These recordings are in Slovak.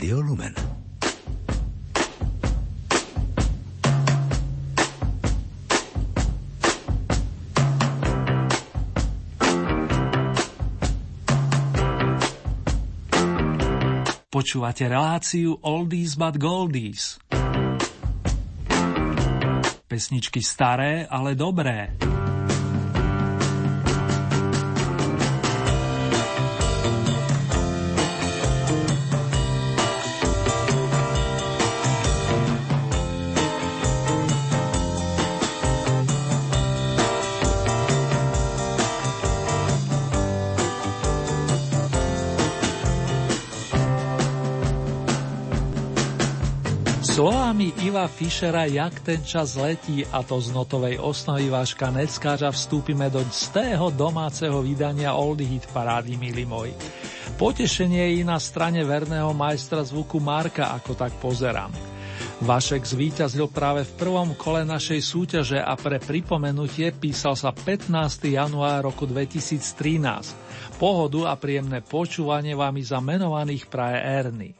Rádio Lumen. Počúvate reláciu Oldies but Goldies. Pesničky staré, ale dobré. Iva Fischera Jak ten čas letí a to z notovej osnovy váška Neckářa vstúpime do z domáceho vydania Oldie Hit parády, milí moji. Potešenie je na strane verného majstra zvuku Marka, ako tak pozerám. Vašek zvíťazil práve v prvom kole našej súťaže a pre pripomenutie písal sa 15. január roku 2013. Pohodu a príjemné počúvanie vám i za menovaných praje Erny.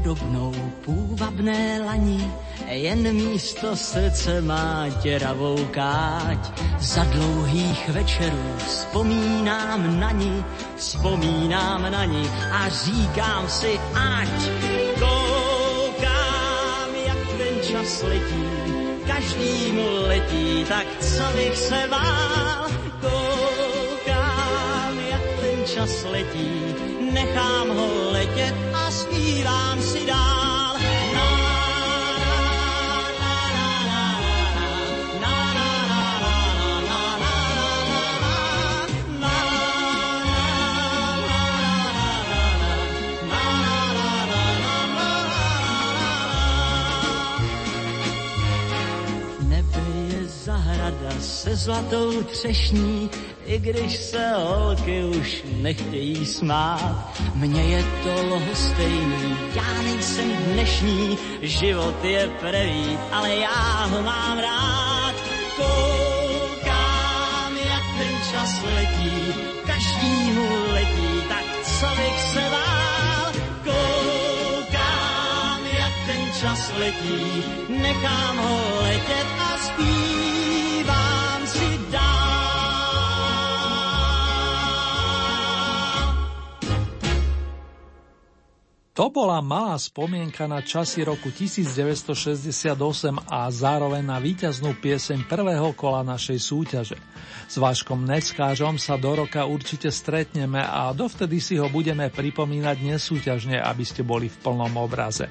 podobnou půvabné lani, jen místo srdce má děravou káť. Za dlouhých večerů vzpomínám na ní, vzpomínám na ní a říkám si, ať koukám, jak ten čas letí, každý mu letí, tak co bych se bál, koukám, jak ten čas letí, nechám ho letět zpívám si dál. se zlatou třešní, i když se holky už nechtějí smát. Mně je to lhostejný, já nejsem dnešní, život je prevít, ale já ho mám rád. Koukám, jak ten čas letí, každý mu letí, tak co bych se bál. Koukám, jak ten čas letí, nechám ho letět a zpívám. To bola malá spomienka na časy roku 1968 a zároveň na víťaznú pieseň prvého kola našej súťaže. S Váškom Neckážom sa do roka určite stretneme a dovtedy si ho budeme pripomínať nesúťažne, aby ste boli v plnom obraze.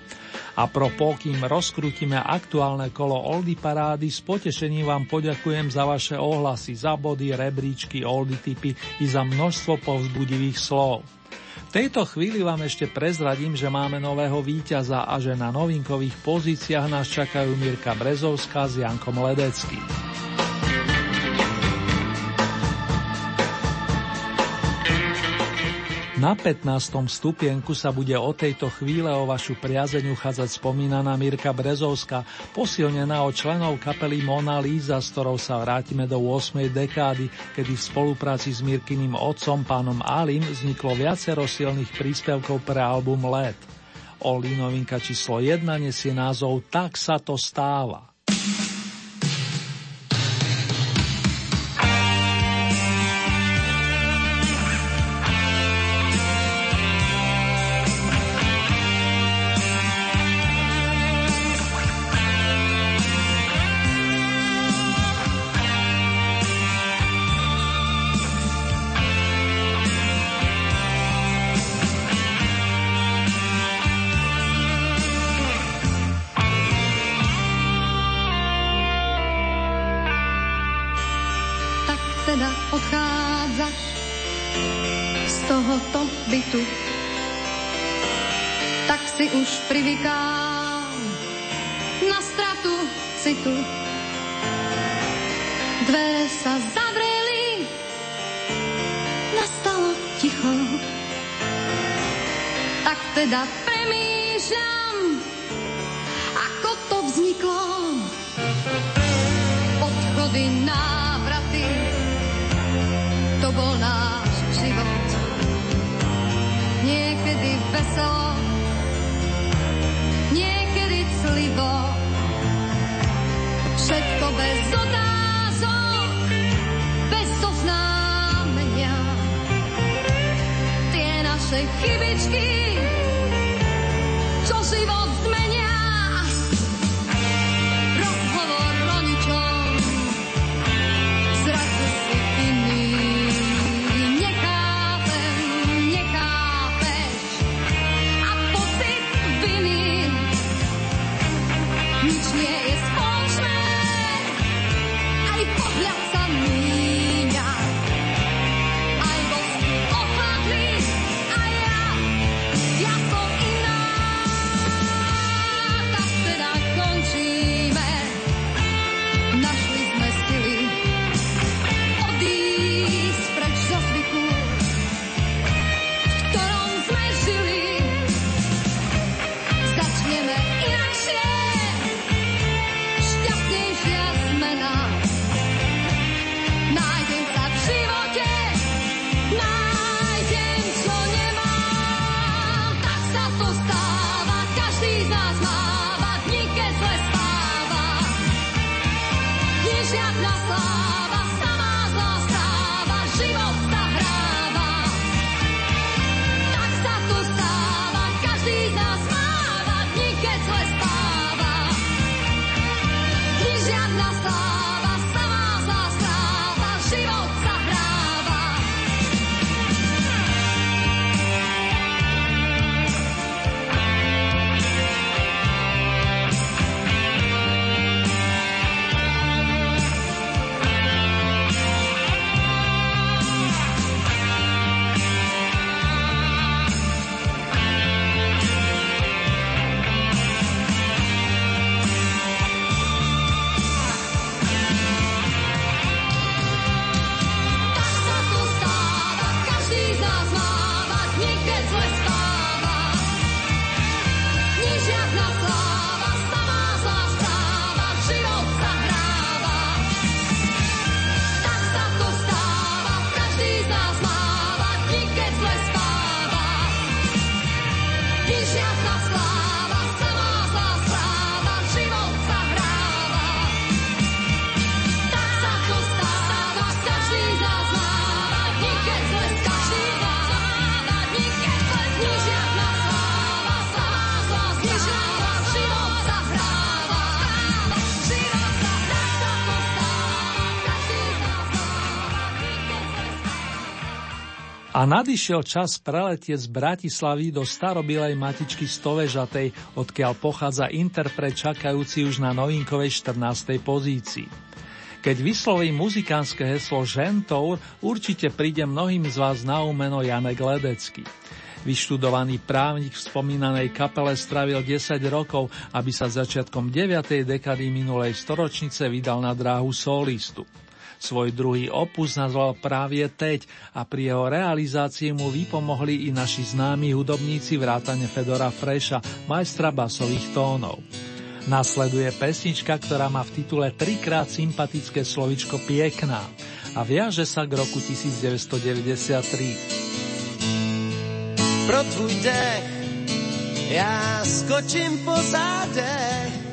A pro pokým rozkrutíme aktuálne kolo Oldy Parády, s potešením vám poďakujem za vaše ohlasy, za body, rebríčky, Oldy typy i za množstvo povzbudivých slov. V tejto chvíli vám ešte prezradím, že máme nového víťaza a že na novinkových pozíciách nás čakajú Mirka Brezovská s Jankom Ledeckým. Na 15. stupienku sa bude o tejto chvíle o vašu priazeň uchádzať spomínaná Mirka Brezovská, posilnená o členov kapely Mona Lisa, s ktorou sa vrátime do 8. dekády, kedy v spolupráci s Mirkyným otcom, pánom Alim, vzniklo viacero silných príspevkov pre album Let. Olí novinka číslo 1 nesie názov Tak sa to stáva. odchádzaš z tohoto bytu, tak si už privykám na stratu citu. Dvere sa zavreli, nastalo ticho. Tak teda premýšľam, ako to vzniklo. Odchody nám niekedy veselo, niekedy clivo, všetko bez otázok, bez oznámenia. Tie naše chybičky, čo život zmení. A nadišiel čas preletieť z Bratislavy do starobilej matičky Stovežatej, odkiaľ pochádza interpret čakajúci už na novinkovej 14. pozícii. Keď vysloví muzikánske heslo Žentour, určite príde mnohým z vás na umeno Janek Ledecký. Vyštudovaný právnik v spomínanej kapele stravil 10 rokov, aby sa začiatkom 9. dekady minulej storočnice vydal na dráhu solistu. Svoj druhý opus nazval práve Teď a pri jeho realizácii mu vypomohli i naši známi hudobníci vrátane Fedora Freša, majstra basových tónov. Nasleduje pesnička, ktorá má v titule trikrát sympatické slovičko Piekná a viaže sa k roku 1993. Pro tvůj dech já skočím po zádech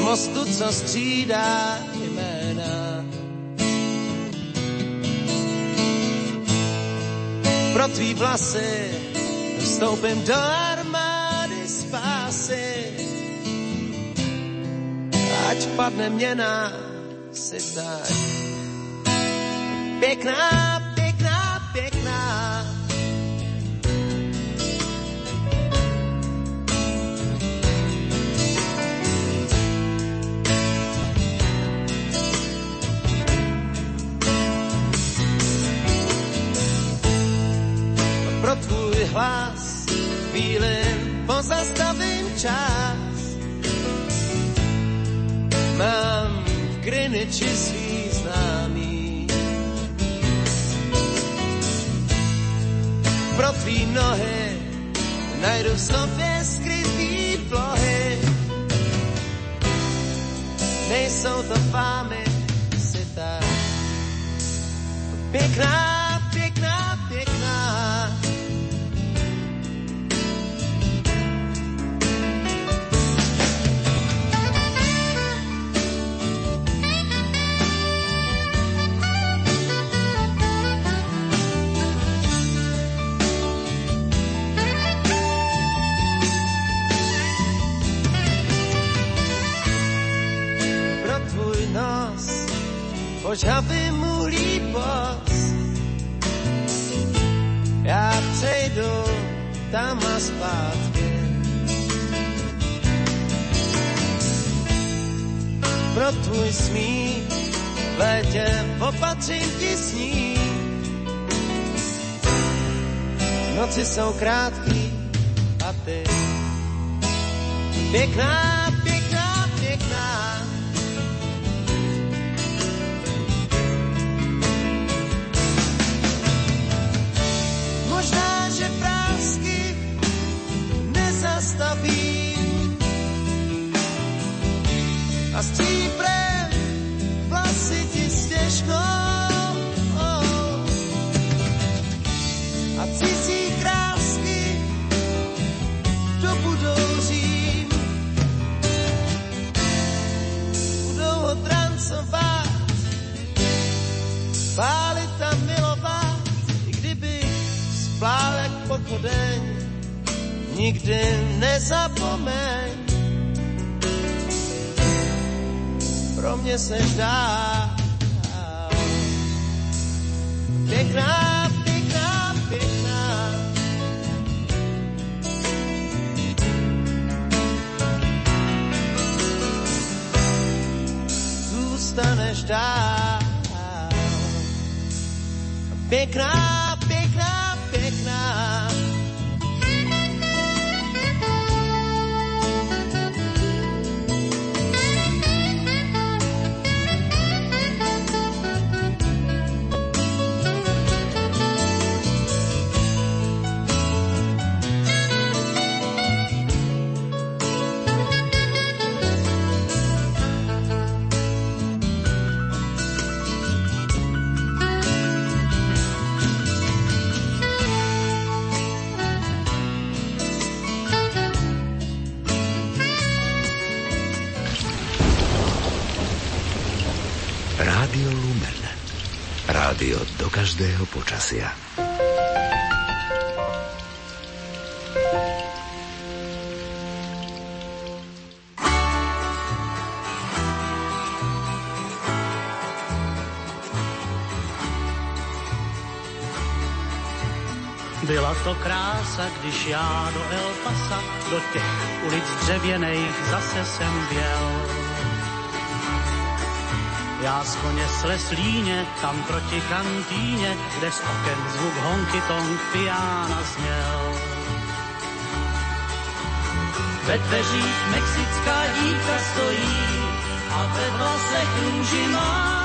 mostu, co střídá jména. Pro tvý vlasy vstoupím do armády spásy. Ať padne měna, si tak pěkná, pěkná, pěkná. Pro tvůj hlas chvíli pozastavím čas. Mám Greenwichi svý známý. Pro tvý nohy najdu v sobě skrytý plohy. Nejsou to fámy, si tak pěkná, jsou krátký a ty pěkná, počasia. Byla to krása, když já do El Pasa, do těch ulic dřevěných zase jsem věl. Já z koně slez líně, tam proti kantýně, kde z oken zvuk honky tong piana zněl. Ve dveřích mexická dívka stojí, a ve vlasech růži má.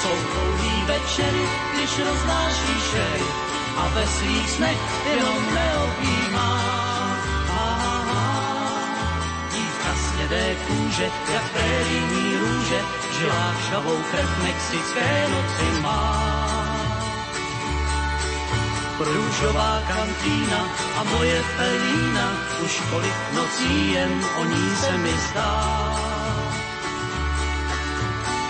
Jsou dlouhý večery, když roznáší šery a ve svých snech jenom neobjímá. Šedé kůže, jak prérijní růže, žilá šavou krev mexické noci má. Růžová kantýna a moje felína, už kolik nocí jen o ní se mi zdá.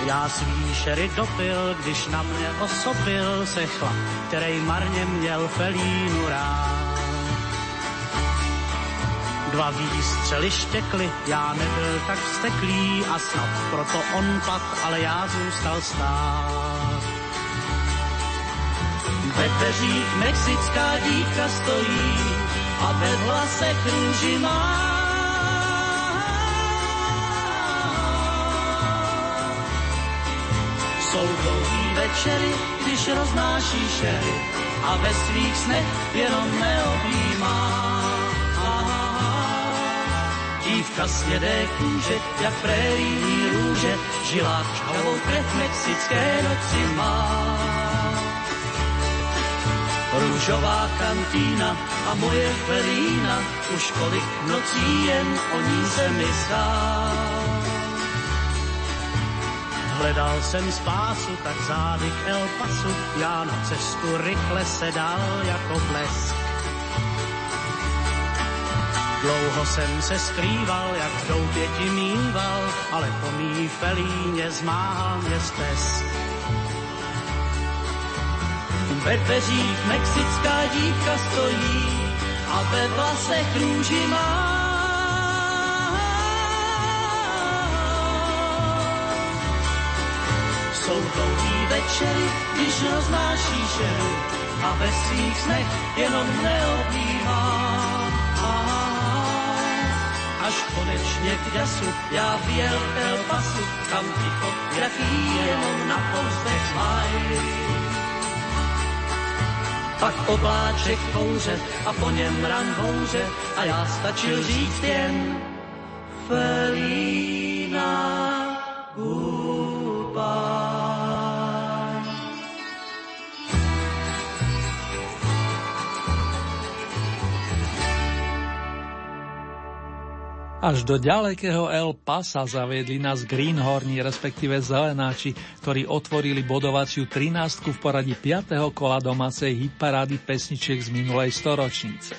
Já svý šery dopil, když na mě osobil se chlap, který marně měl felínu rád. Dva výstřely štěkly, já nebyl tak vzteklý a snad proto on pad, ale já zůstal stát. Ve dveřích mexická dívka stojí a ve vlasech růži má. Jsou dlouhý večery, když roznáší šery a ve svých snech jenom neobjímá dívka snědé kůže, jak prérijní růže, žilá čalovou krev mexické noci má. Růžová kantýna a moje felína, už kolik nocí jen o ní se mi zdá. Hledal jsem spásu, tak zády k El Pasu, já na cestu rychle se dal jako blesk. Dlouho jsem se skrýval, jak v doupě ti mýval, ale po mý felíně zmáhal mě stes. Ve dveřích mexická dívka stojí a ve vlasech růži má. Jsou dlouhý večery, když roznáší šery a ve svých snech jenom neobjímá až konečně k jasu, já věl El Pasu, kam ticho, jaký jenom na povzdech mají. Pak obláček kouře a po něm ran bouře a já stačil říct jen Felina goodbye. Až do ďalekého El Pasa zaviedli nás Greenhorni, respektíve Zelenáči, ktorí otvorili bodovaciu 13 v poradí 5. kola domácej hitparády pesničiek z minulej storočnice.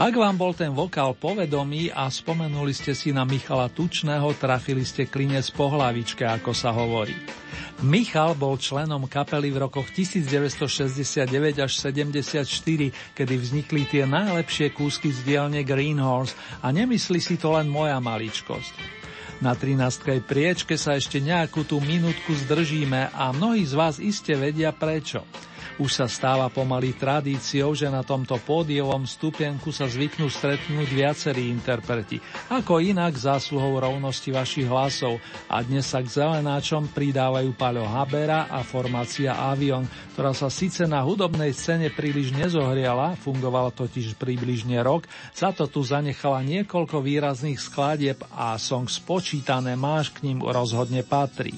Ak vám bol ten vokál povedomý a spomenuli ste si na Michala Tučného, trafili ste klinec po hlavičke, ako sa hovorí. Michal bol členom kapely v rokoch 1969 až 74, kedy vznikli tie najlepšie kúsky z dielne Green Horse a nemyslí si to len moja maličkosť. Na 13. priečke sa ešte nejakú tú minútku zdržíme a mnohí z vás iste vedia prečo. Už sa stáva pomaly tradíciou, že na tomto pódiovom stupienku sa zvyknú stretnúť viacerí interpreti, ako inak zásluhou rovnosti vašich hlasov a dnes sa k zelenáčom pridávajú Paľo Habera a formácia Avion, ktorá sa síce na hudobnej scéne príliš nezohriala, fungovala totiž približne rok, za to tu zanechala niekoľko výrazných skladieb a song Spočítané máš k ním rozhodne patrí.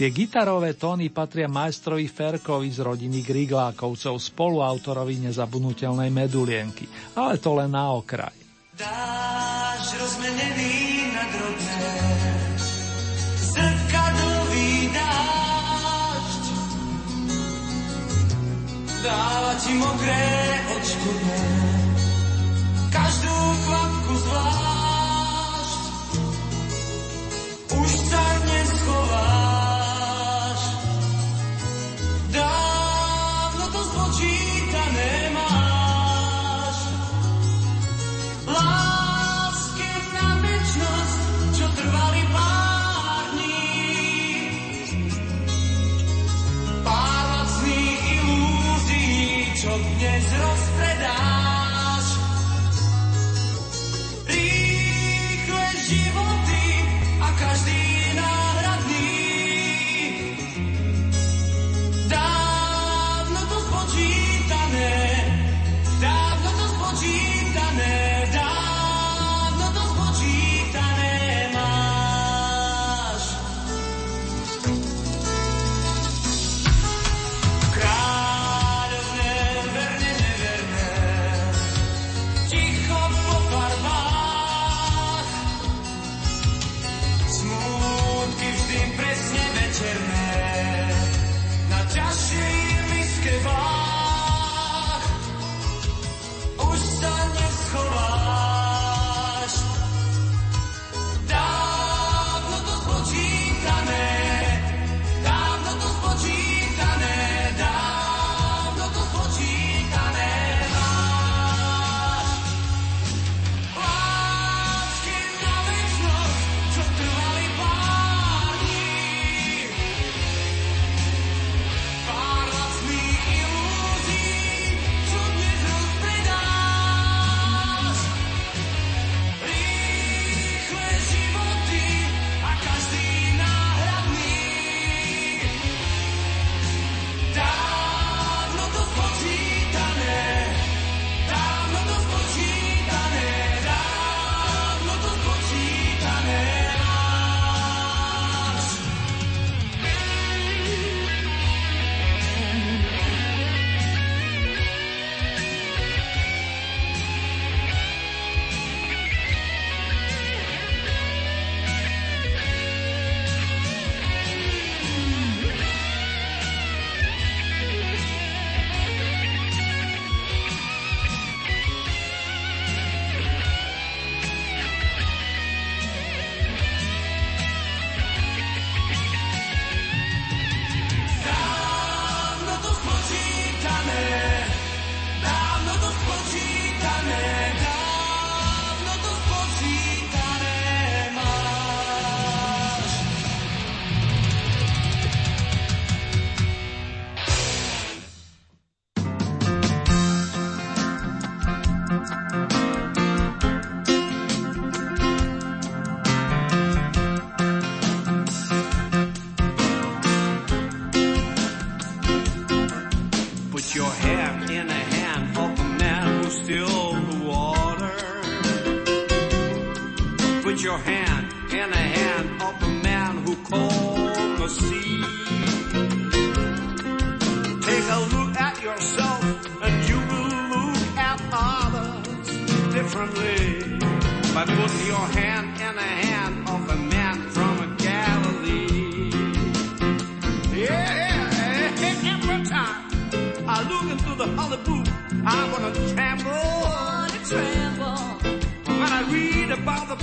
Tie gitarové tóny patria majstrovi Ferkovi z rodiny Griglákovcov, spoluautorovi nezabudnutelnej medulienky, ale to len na okraj. Dáš rozmenený na drobné, zrkadlový dážď, dáva ti modré odškodné, každú kvapku zvlášť, už sa neschová.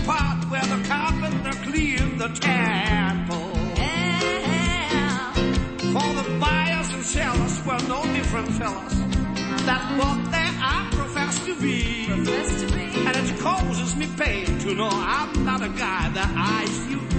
Part where the carpenter cleared the temple. Yeah. For the buyers and sellers were no different fellas. That's what they are professed to be. Professed to be. And it causes me pain to know I'm not a guy that I used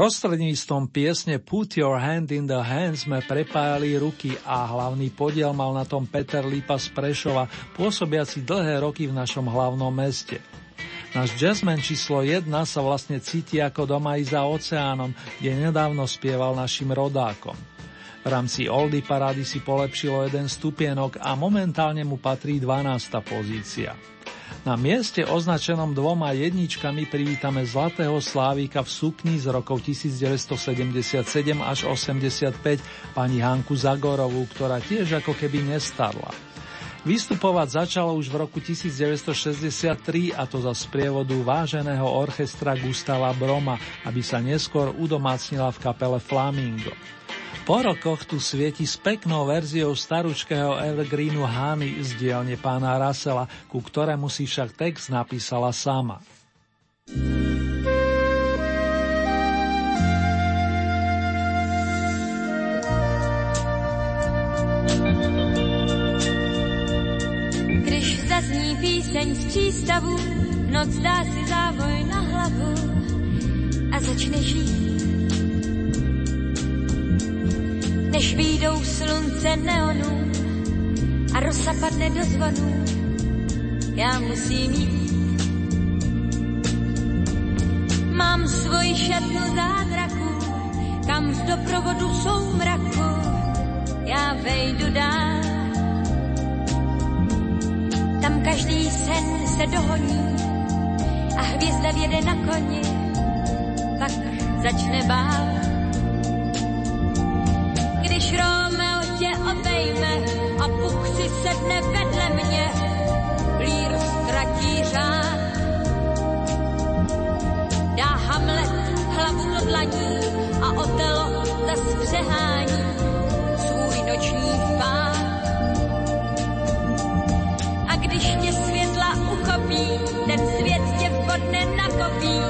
Prostredníctvom piesne Put Your Hand in the Hand sme prepájali ruky a hlavný podiel mal na tom Peter Lipa z Prešova, pôsobiaci dlhé roky v našom hlavnom meste. Náš jazzman číslo 1 sa vlastne cíti ako doma i za oceánom, kde nedávno spieval našim rodákom. V rámci Oldy parády si polepšilo jeden stupienok a momentálne mu patrí 12. pozícia. Na mieste označenom dvoma jedničkami privítame Zlatého Slávika v sukni z rokov 1977 až 85 pani Hanku Zagorovú, ktorá tiež ako keby nestarla. Vystupovať začalo už v roku 1963 a to za sprievodu váženého orchestra Gustava Broma, aby sa neskôr udomácnila v kapele Flamingo. Po rokoch tu svieti s peknou verziou staručkého Evergreenu Hany z dielne pána Rasela, ku ktorému si však text napísala sama. Píseň z přístavu, noc dá si závoj na hlavu a začneš žít Než výjdou slunce neonů a rosa padne do zvonů, já musím jít. Mám svoji šatnu zázraku, kam z doprovodu soumraku já vejdu dál. Tam každý sen se dohoní a hvězda vjede na koni, pak začne bál. Bůh si sedne vedle mě, lír ztratí řád. Dá Hamlet hlavu do dlaní a Otelo zas přehání svůj noční spát. A když tě světla uchopí, ten svět tě vhodne nakopí,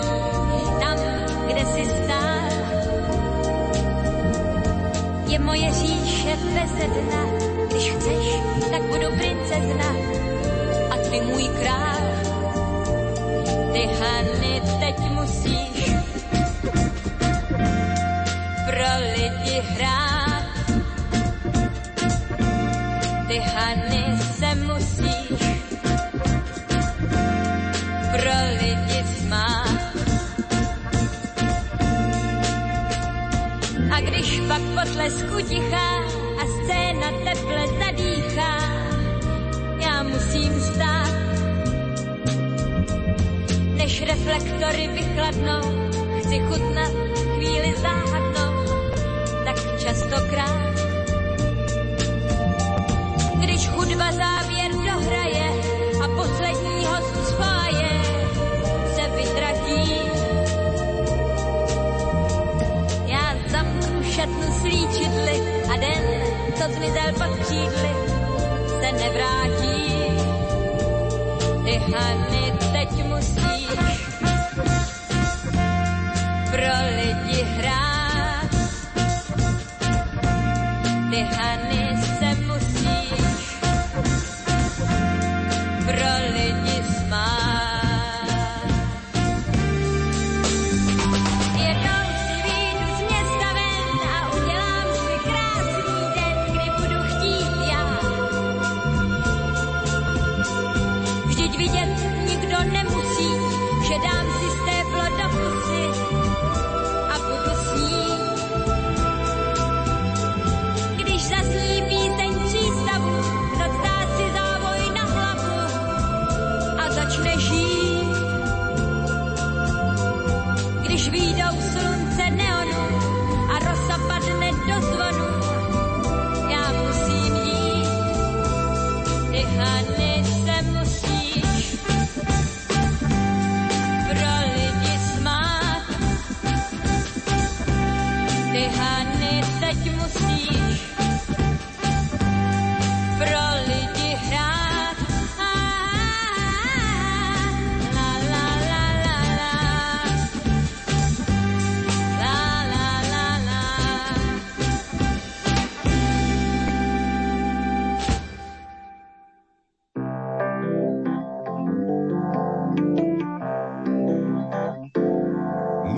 tam, kde si stál. Je moje říše beze dna, když chceš, tak budu princezna a ty můj král. Ty Hany teď musíš pro lidi hrát. Ty Hany se musíš pro lidi smát. A když pak potlesku tichá a scéna teple zadýchá, já musím stát. Než reflektory vychladnou, chci chutnat chvíli záhadnou, tak častokrát. Když hudba závěr dohraje a poslední host z fáje se vytratí, já zamknu šatnu slíčidly a den, co zmizel pod křídly, se nevrátí. Ty Hany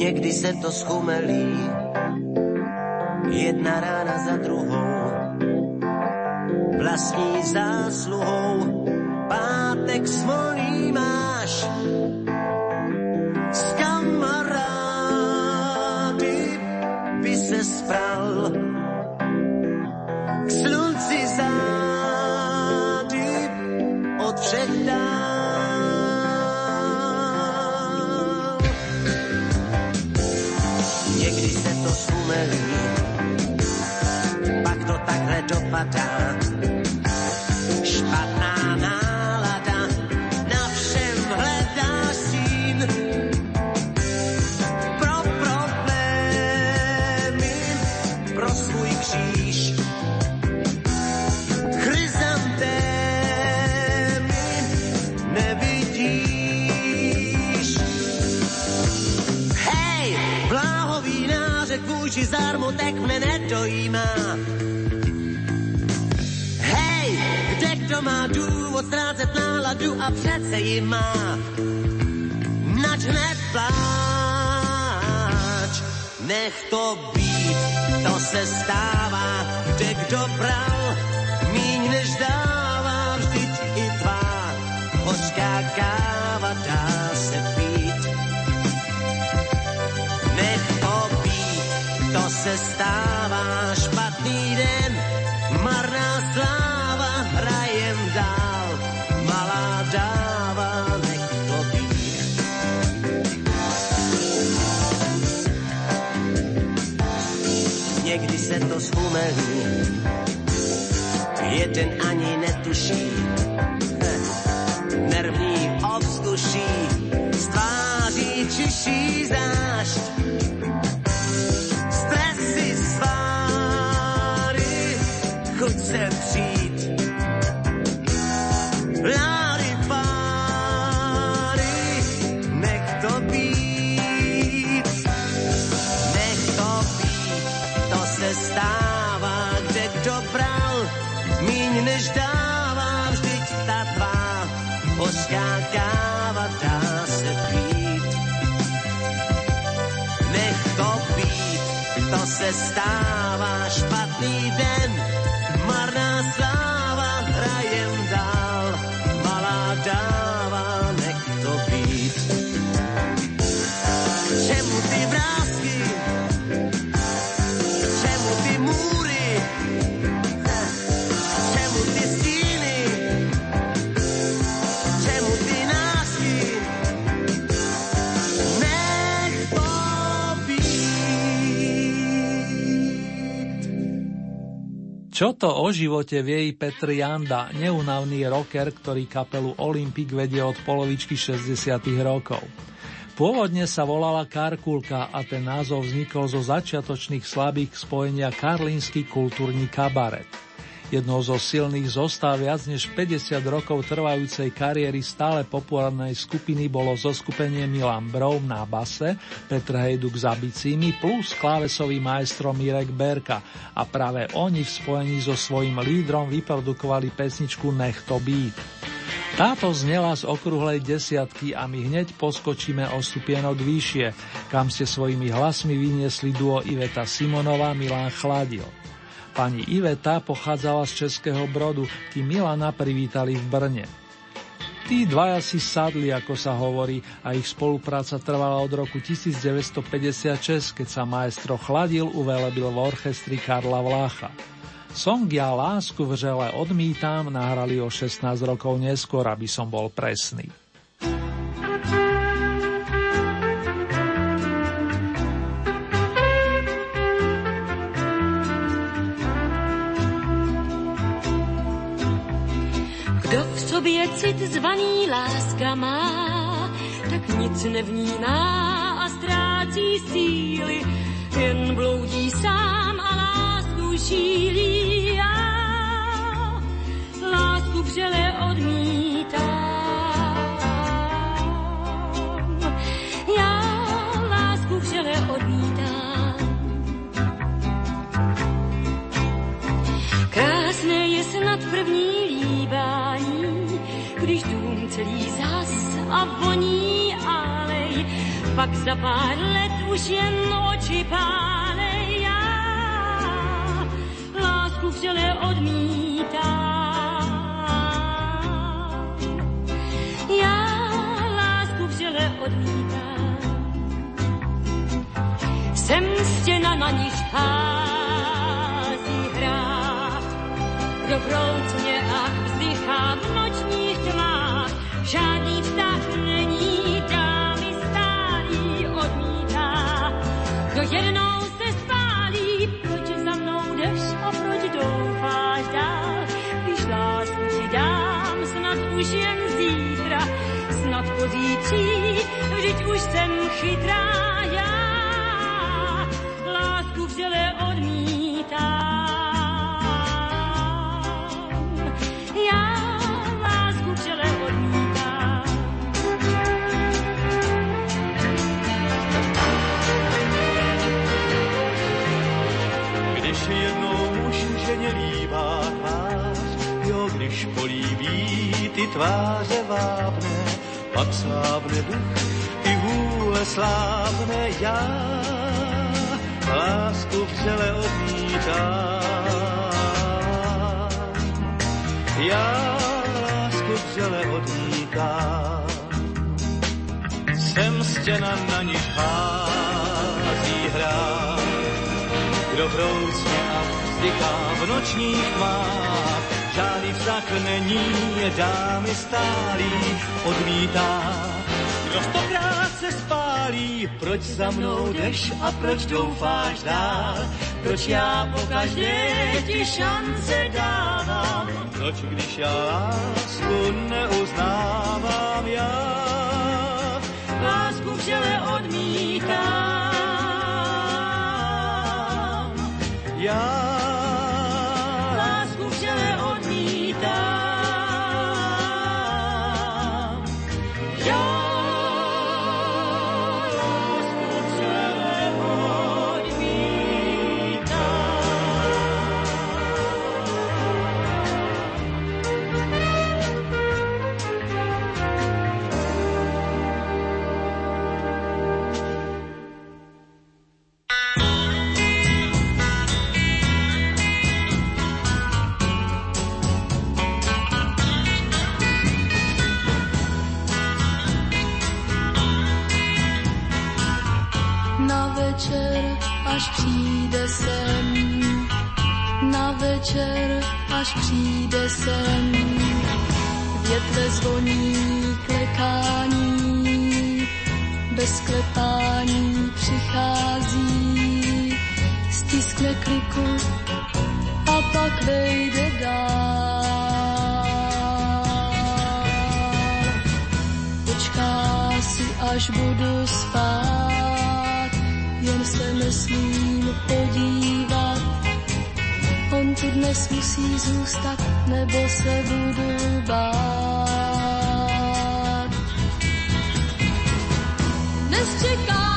Někdy se to schumelí, jedna rána za druhou, vlastní zásluhou, pátek svolný my time. Přece ji má. Nač nepláč, nech to být, to se stává, kde kdo bral, míň než dává, vždyť i tvá hořká káva dá se pít. Nech to být, to se stává, špatný tváří čiší Čo to o živote vie i Petr Janda, neunavný rocker, ktorý kapelu Olympic vedie od polovičky 60 rokov. Pôvodne sa volala Karkulka a ten názov vznikol zo začiatočných slabých spojenia Karlínsky kultúrny kabaret. Jednou zo silných zostav viac než 50 rokov trvajúcej kariéry stále populárnej skupiny bolo zoskupenie Milan Broum na base, Petr Hejduk za bicími plus klávesový maestro Mirek Berka a práve oni v spojení so svojím lídrom vyprodukovali pesničku Nech to být. Táto znela z okrúhlej desiatky a my hneď poskočíme o stupienok vyššie, kam ste svojimi hlasmi vyniesli duo Iveta Simonová Milan Chladil. Pani Iveta pochádzala z Českého Brodu, kým Milana privítali v Brne. Tí dvaja si sadli, ako sa hovorí, a ich spolupráca trvala od roku 1956, keď sa maestro Chladil uvelebil v orchestri Karla Vlácha. Song Ja lásku vřele odmítam nahrali o 16 rokov neskôr, aby som bol presný. Sobě cit zvaný láska má, tak nic nevnímá a ztrácí síly, jen bloudí sám a lásku šílí. Já lásku vřele odmítám. Voní alej, pak za pár let už jen oči pálej. Já lásku vřele odmítám. Já lásku vřele odmítám. Jsem stěna, na níž hází hrát. Dobroutně a vzdychá v nočních tmách. Jsem chytrá já. Lásku vřele odmítám. Já lásku vřele odmítám. Když jednou muž ženě líbá tvář, jo, když políbí ty tváře vábné, pak slábne duch vůle slábne já. Lásku vřele odmítám. Já lásku vřele odmítám. Jsem stěna, na níž hází hrát. Kdo vroucně a vzdychá v nočních tmách, žádný vztah není, dámy stálý odmítá. Kdo stokrát se spálí, proč za mnou jdeš a proč doufáš dál? Proč já po každé ti šance dávám? Proč když já lásku neuznávám já? Lásku vřele odmítám. Já sen, na večer, až přijde sen. Větve zvoní klekání, bez klepání přichází, stiskne kliku a pak vejde dál. Počká si, až budu spát, jen se nesmím podívat. On tu dnes musí zůstat, nebo se budu bát. Dnes čekám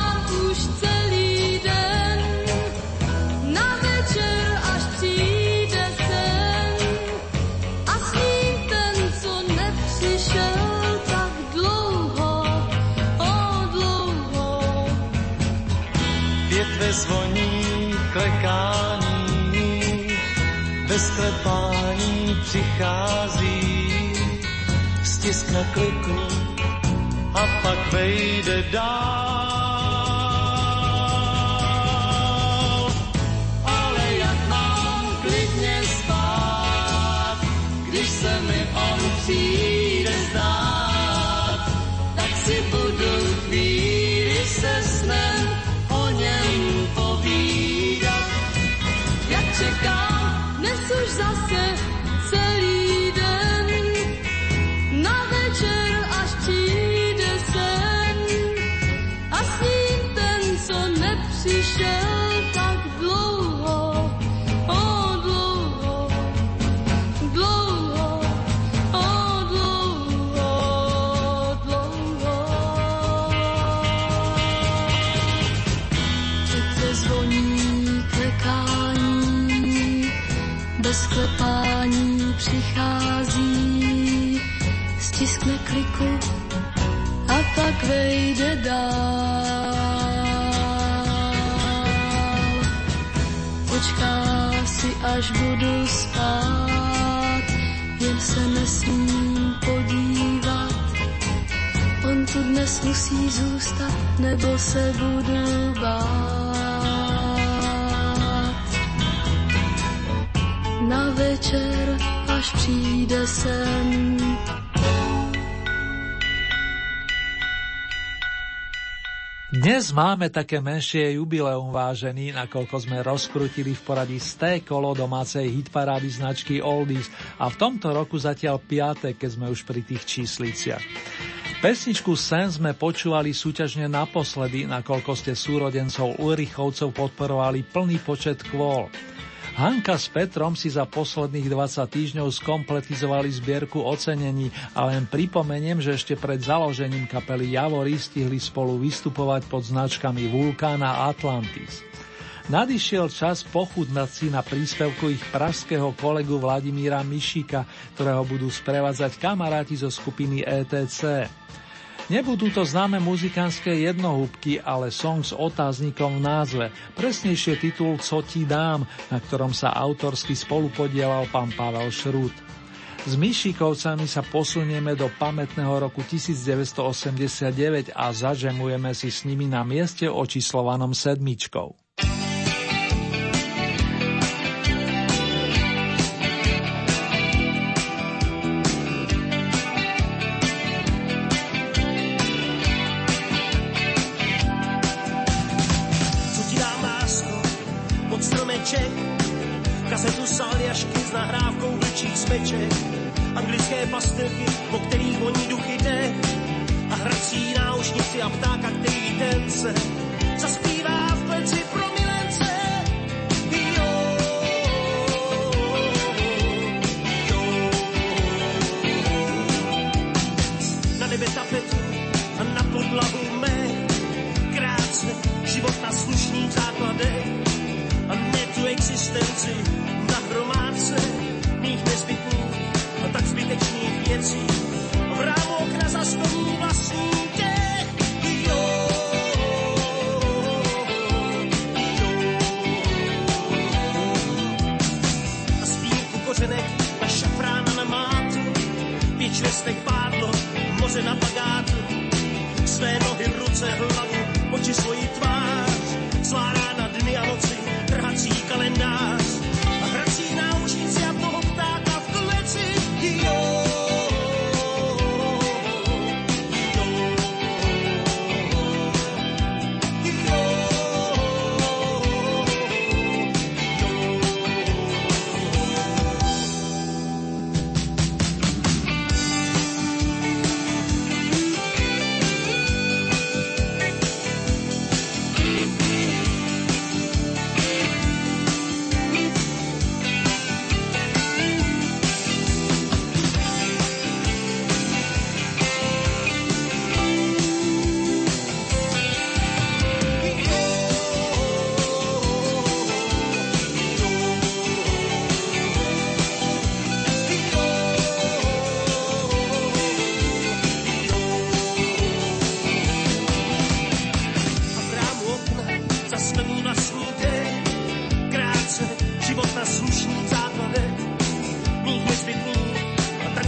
Zvoní klekání, bez klepání přichází, stiskne kliku a pak vejde dál. Ale jak mám klidně spát, když se mi on přijde už zase vejde dál. Počká si, až budu spát, jen se nesmím podívat. On tu dnes musí zůstat, nebo se budu bát. Na večer, až přijde sen, Dnes máme také menšie jubileum vážený, nakoľko sme rozkrutili v poradí z té kolo domácej hitparády značky Oldies a v tomto roku zatiaľ piaté, keď sme už pri tých čísliciach. Pesničku Sen sme počúvali súťažne naposledy, nakoľko ste súrodencov Ulrichovcov podporovali plný počet kvôl. Hanka s Petrom si za posledných 20 týždňov skompletizovali zbierku ocenení a len pripomeniem, že ešte pred založením kapely Javory stihli spolu vystupovať pod značkami Vulkán Atlantis. Nadišiel čas pochutnať si na príspevku ich pražského kolegu Vladimíra Mišika, ktorého budú sprevádzať kamaráti zo skupiny ETC. Nebudú to známe muzikánske jednohúbky, ale song s otáznikom v názve, presnejšie titul Co ti dám, na ktorom sa autorsky spolupodielal pán Pavel Šrút. S Myšikovcami sa posunieme do pamätného roku 1989 a zažemujeme si s nimi na mieste očíslovanom sedmičkou.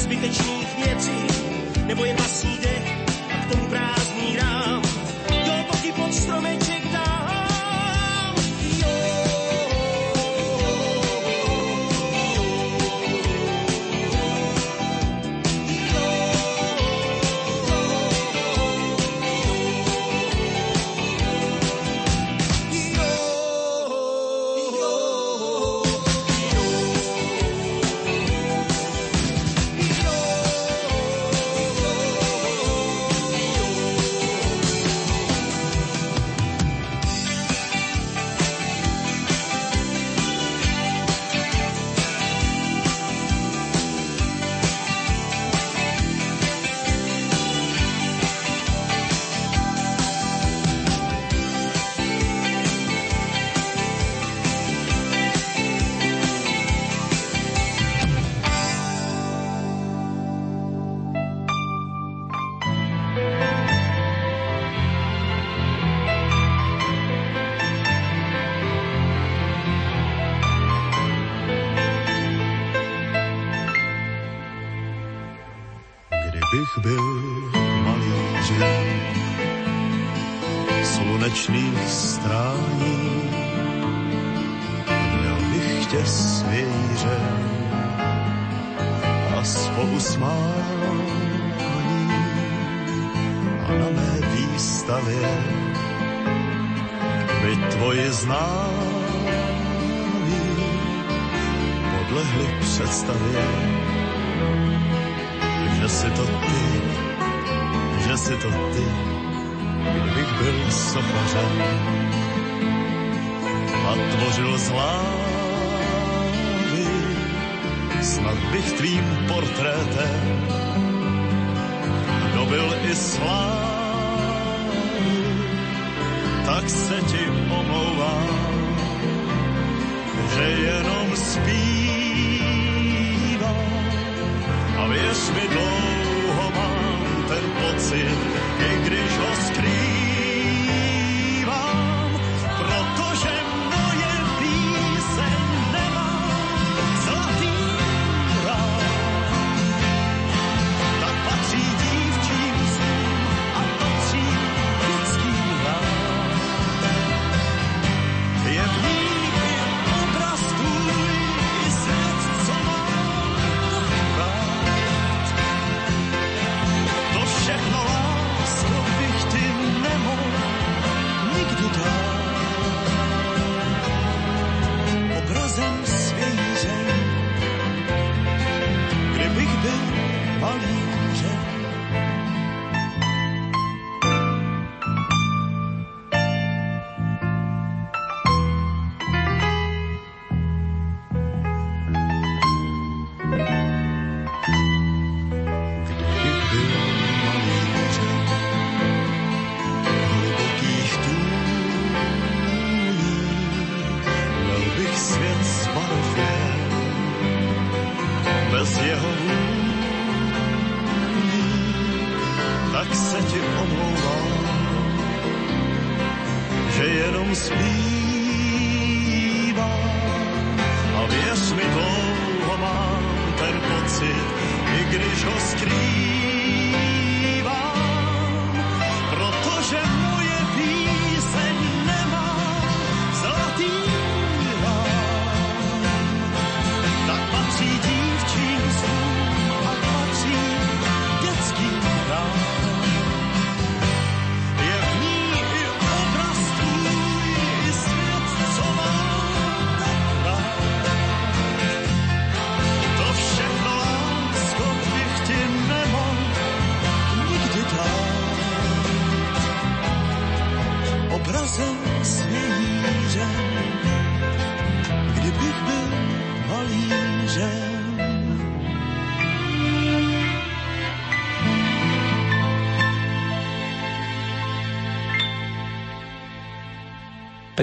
zbytečných věcí, nebo jen na svý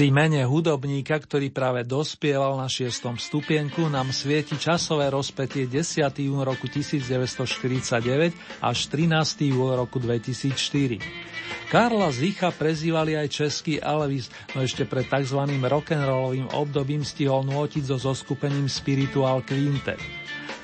Pri mene hudobníka, ktorý práve dospieval na šiestom stupienku, nám svieti časové rozpetie 10. jún roku 1949 až 13. jún roku 2004. Karla Zicha prezývali aj český Elvis, no ešte pred tzv. rock'n'rollovým obdobím stihol nôtiť so zoskupením Spiritual Quintet.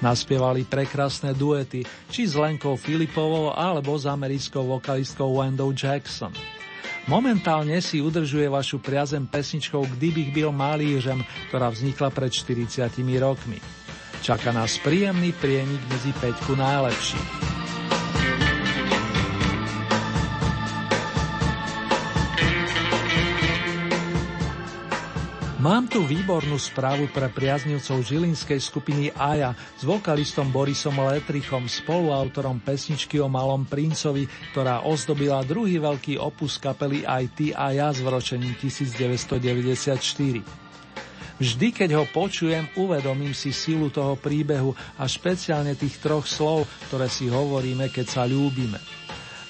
Naspievali prekrásne duety, či s Lenkou Filipovou alebo s americkou vokalistkou Wendell Jackson. Momentálne si udržuje vašu priazem pesničkou Kdybych byl malířem, ktorá vznikla pred 40 rokmi. Čaká nás príjemný prienik medzi peťku najlepších. Mám tu výbornú správu pre priaznivcov žilinskej skupiny Aja s vokalistom Borisom Letrichom, spoluautorom pesničky o Malom princovi, ktorá ozdobila druhý veľký opus kapely aj Ty a ja s vročením 1994. Vždy, keď ho počujem, uvedomím si silu toho príbehu a špeciálne tých troch slov, ktoré si hovoríme, keď sa ľúbime.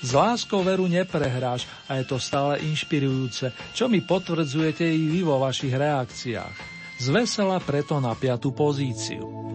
S láskou veru neprehráš a je to stále inšpirujúce, čo mi potvrdzujete i vy vo vašich reakciách. Zvesela preto na piatú pozíciu.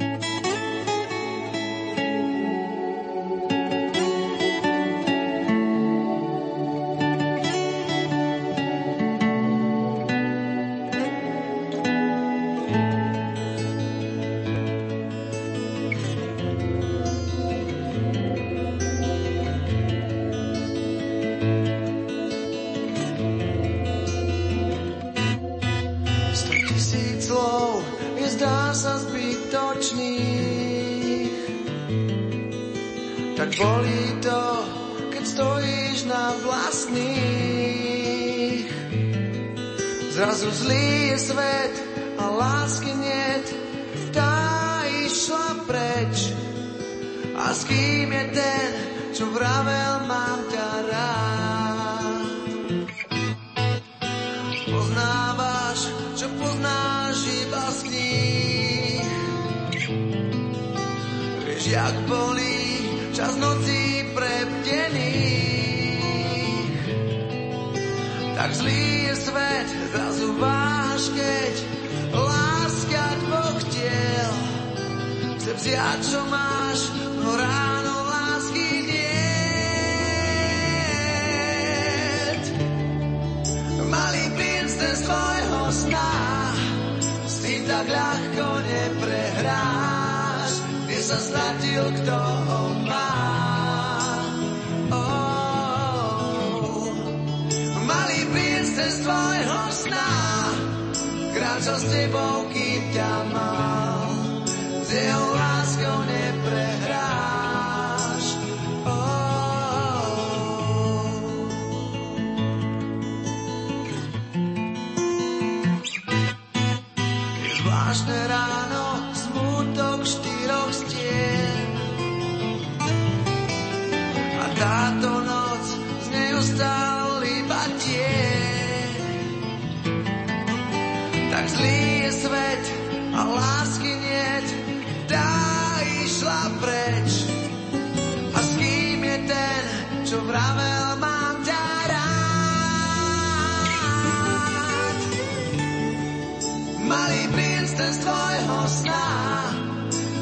princez tvojho sna.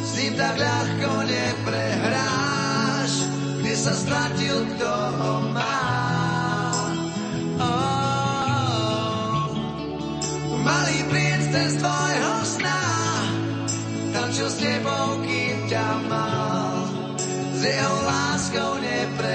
S ním tak ľahko neprehráš, kde sa stratil, kto ho má. Oh, malý princez tvojho sna, tančil s tebou, kým ťa mal, s jeho láskou neprehráš.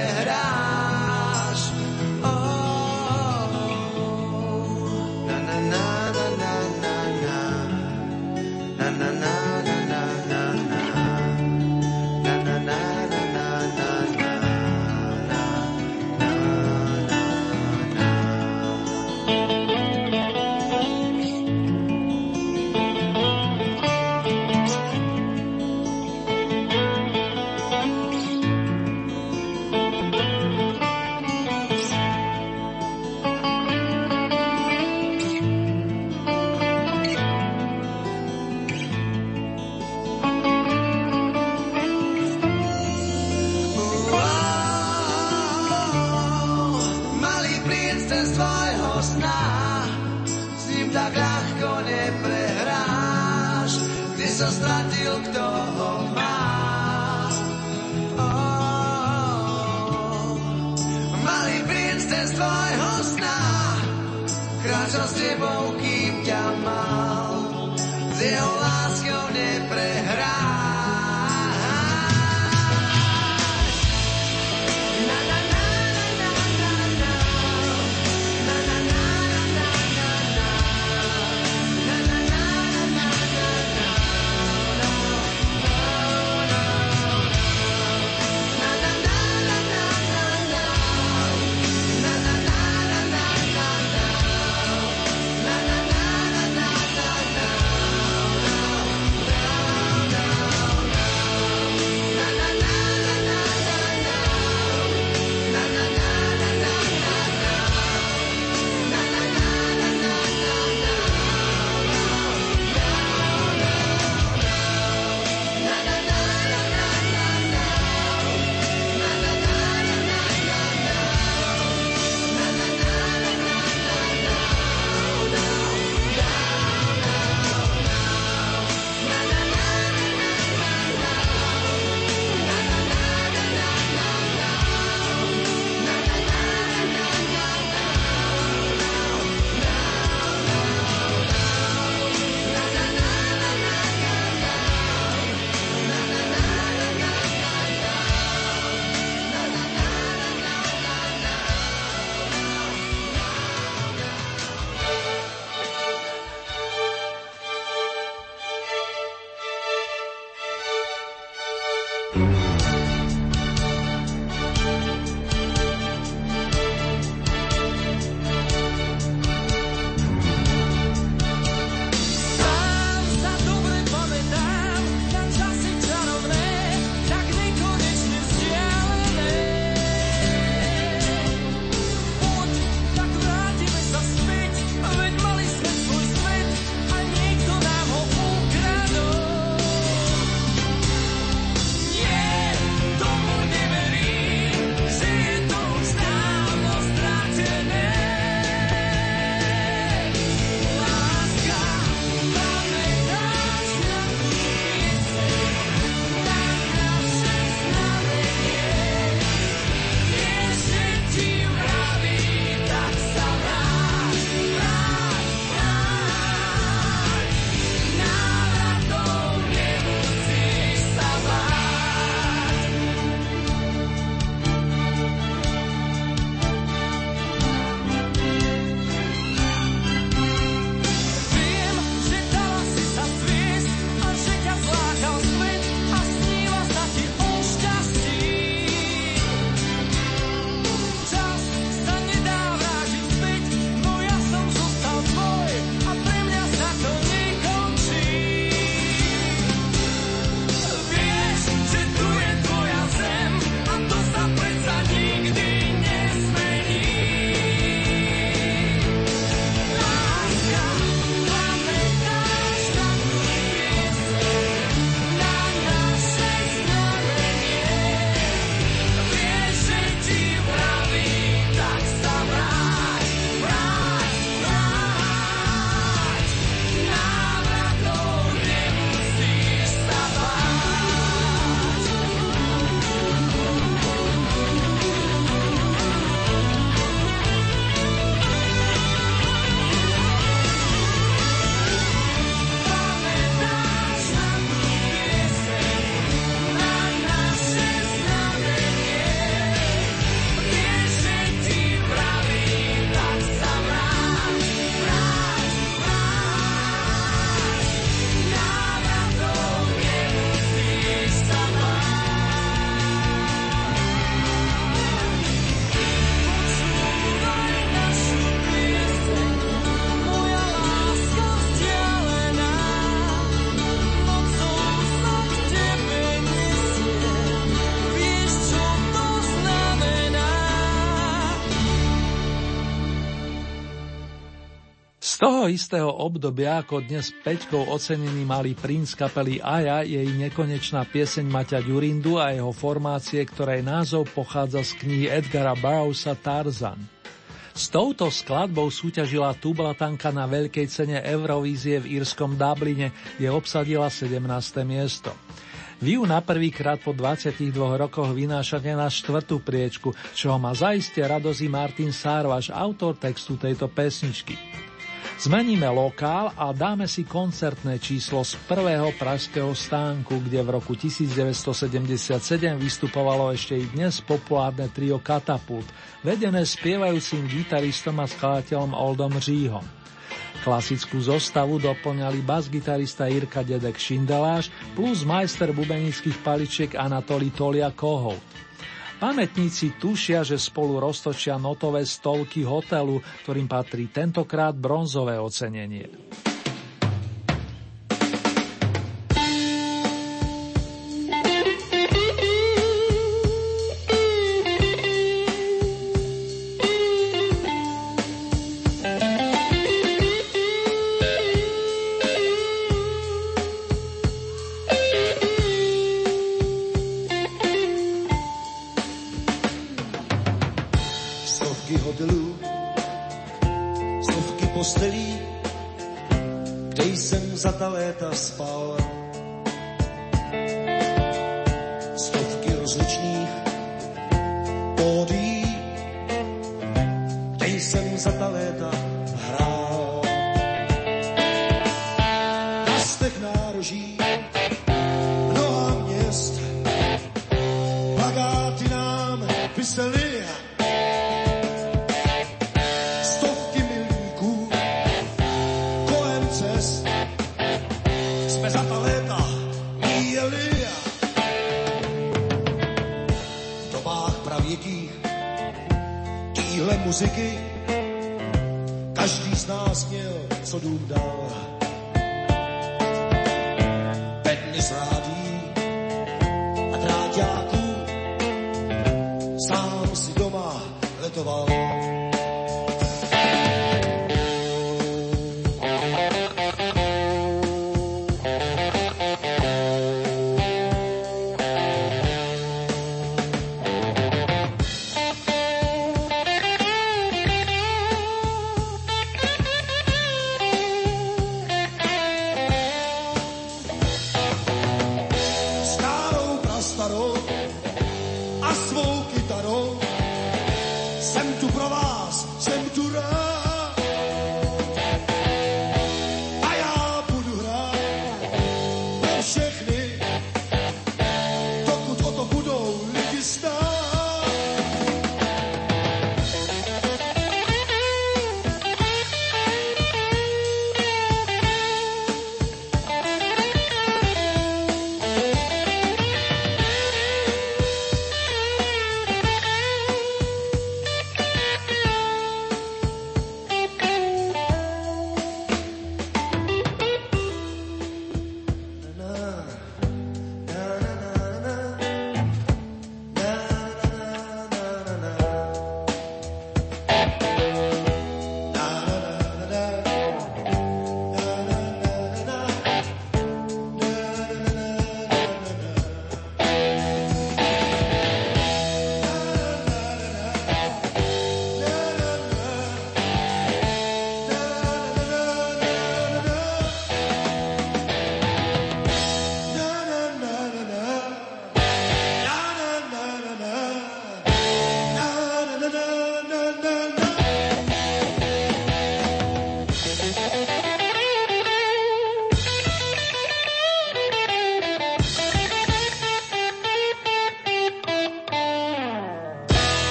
Toho istého obdobia ako dnes Peťkou ocenený malý princ kapely Aja jej nekonečná pieseň Maťa Ďurindu a jeho formácie, ktorej názov pochádza z knihy Edgara Burroughsa Tarzan. S touto skladbou súťažila tublatanka na veľkej cene Eurovízie v írskom Dubline, kde obsadila 17. miesto. Vy ju na prvýkrát po 22 rokoch vynášate na štvrtú priečku, čo má zaiste radozi Martin Sárvaš, autor textu tejto pesničky. Zmeníme lokál a dáme si koncertné číslo z prvého pražského stánku, kde v roku 1977 vystupovalo ešte i dnes populárne trio Katapult, vedené spievajúcim gitaristom a skladateľom Oldom Říhom. Klasickú zostavu doplňali bas-gitarista Jirka Dedek Šindeláš plus majster bubenických paličiek Anatoli Tolia Kohout. Pamätníci tušia, že spolu roztočia notové stovky hotelu, ktorým patrí tentokrát bronzové ocenenie.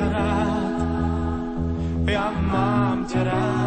Ťa rád, ja mám ťa rád.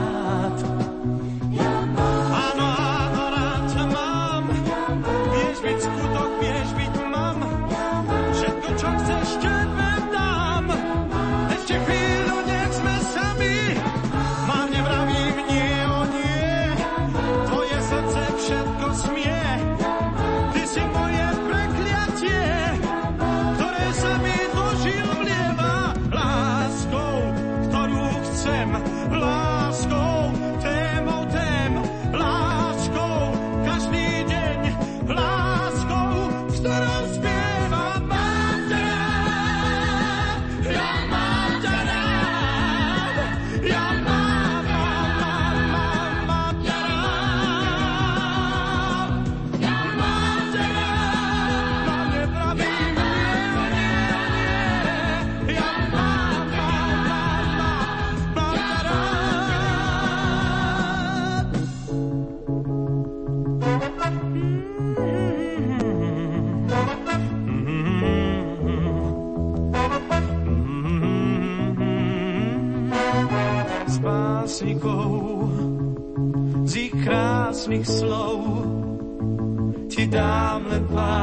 Básnikov, z ich krásnych slov ti dám len pár,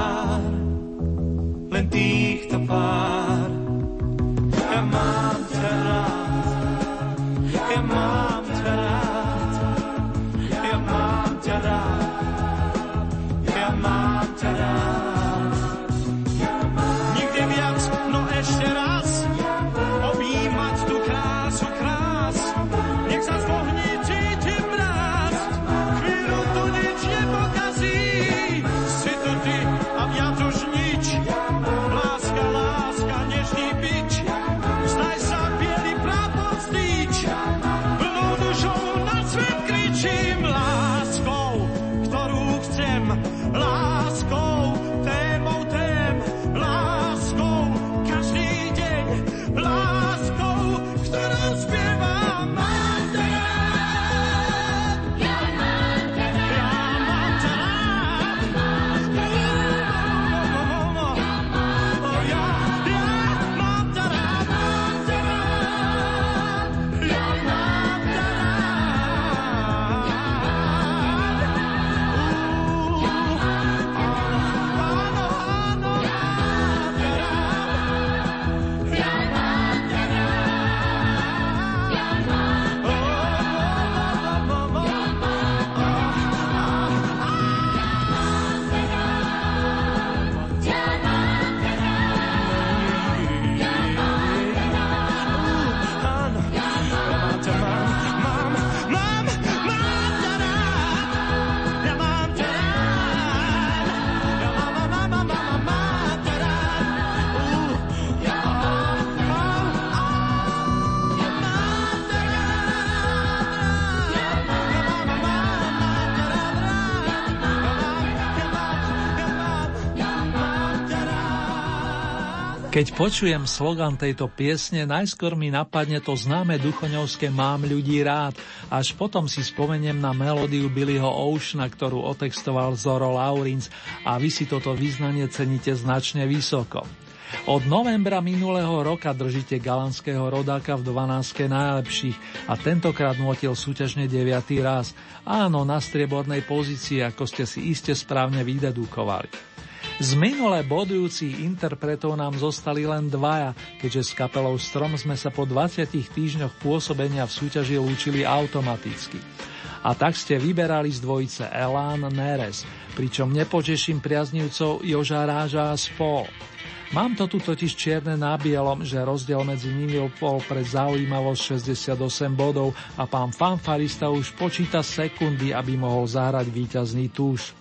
Keď počujem slogan tejto piesne, najskôr mi napadne to známe duchoňovské Mám ľudí rád, až potom si spomeniem na melódiu Billyho Oceana, ktorú otextoval Zoro Laurins a vy si toto význanie ceníte značne vysoko. Od novembra minulého roka držíte galanského rodáka v 12 najlepších a tentokrát motil súťažne 9. raz. Áno, na striebornej pozícii, ako ste si iste správne vydedukovali. Z minule bodujúcich interpretov nám zostali len dvaja, keďže s kapelou Strom sme sa po 20 týždňoch pôsobenia v súťaži lúčili automaticky. A tak ste vyberali z dvojice Elán Neres, pričom nepočeším priaznivcov Joža Ráža a spol. Mám to tu totiž čierne na bielom, že rozdiel medzi nimi bol pre zaujímavosť 68 bodov a pán fanfarista už počíta sekundy, aby mohol zahrať víťazný túž.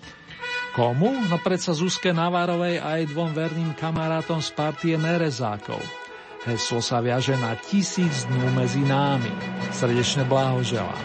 Komu? No predsa Zuzke Navárovej a aj dvom verným kamarátom z partie Nerezákov. Heslo sa viaže na tisíc dnú medzi námi. Srdečne blahoželám.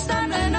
Chceš,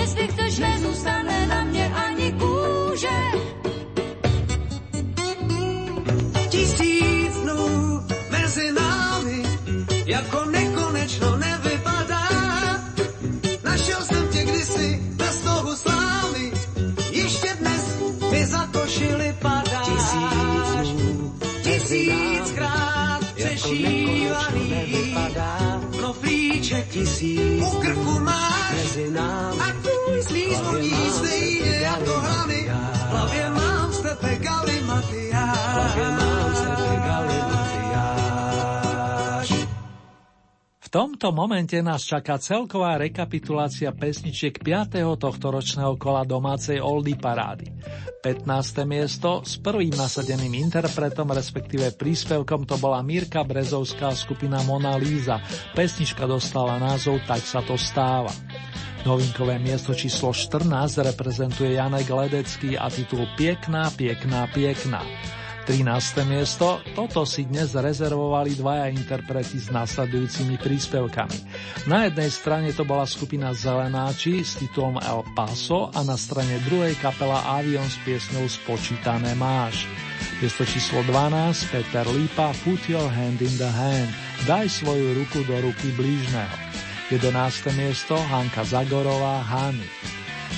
Jestli chceš, nezůstane na mě ani kůže. Tisíc dnů mezi námi, jako nekonečno nevypadá. Našel jsem tě kdysi ve stohu slávy, ještě dnes mi za košili padáš. Tisíckrát přešívaný, proflíček u krku máš tomto momente nás čaká celková rekapitulácia pesničiek 5. tohto ročného kola domácej Oldy parády. 15. miesto s prvým nasadeným interpretom, respektíve príspevkom to bola Mirka Brezovská skupina Mona Líza. Pesnička dostala názov Tak sa to stáva. Novinkové miesto číslo 14 reprezentuje Janek Ledecký a titul Piekná, piekná, piekná. 13. miesto, toto si dnes rezervovali dvaja interpreti s následujúcimi príspevkami. Na jednej strane to bola skupina Zelenáči s titulom El Paso a na strane druhej kapela Avion s piesňou Spočítané máš. Miesto číslo 12, Peter Lípa, Put your hand in the hand, daj svoju ruku do ruky blížneho. 11. miesto, Hanka Zagorová, Hany.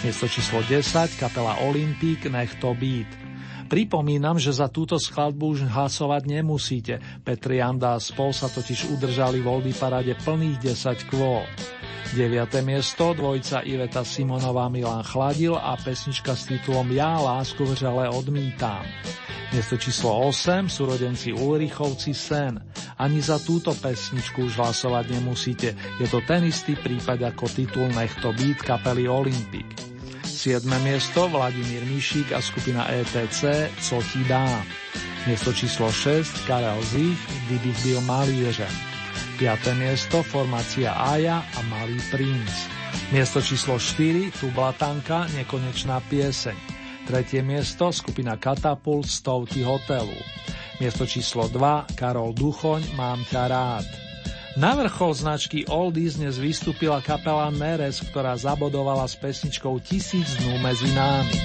Miesto číslo 10, kapela Olympik, Nech to být. Pripomínam, že za túto skladbu už hlasovať nemusíte. Petri Janda a spol sa totiž udržali v Oldy parade plných 10 kvôl. 9. miesto dvojca Iveta Simonová Milan Chladil a pesnička s titulom Ja lásku vřele odmítam. Miesto číslo 8 sú rodenci Ulrichovci Sen. Ani za túto pesničku už hlasovať nemusíte. Je to ten istý prípad ako titul Nech to být kapely Olympic. 7. miesto Vladimír Mišík a skupina ETC Co ti dám. Miesto číslo 6 Karel Zich, Kdybych byl malířem. 5. miesto formácia Aja a Malý princ. Miesto číslo 4 tu Blatanka Nekonečná pieseň. Tretie miesto skupina Katapult Stovky hotelu. Miesto číslo 2 Karol Duchoň Mám ťa rád. Na vrchol značky Oldies dnes vystúpila kapela Neres, ktorá zabodovala s pesničkou Tisíc dnú medzi námi.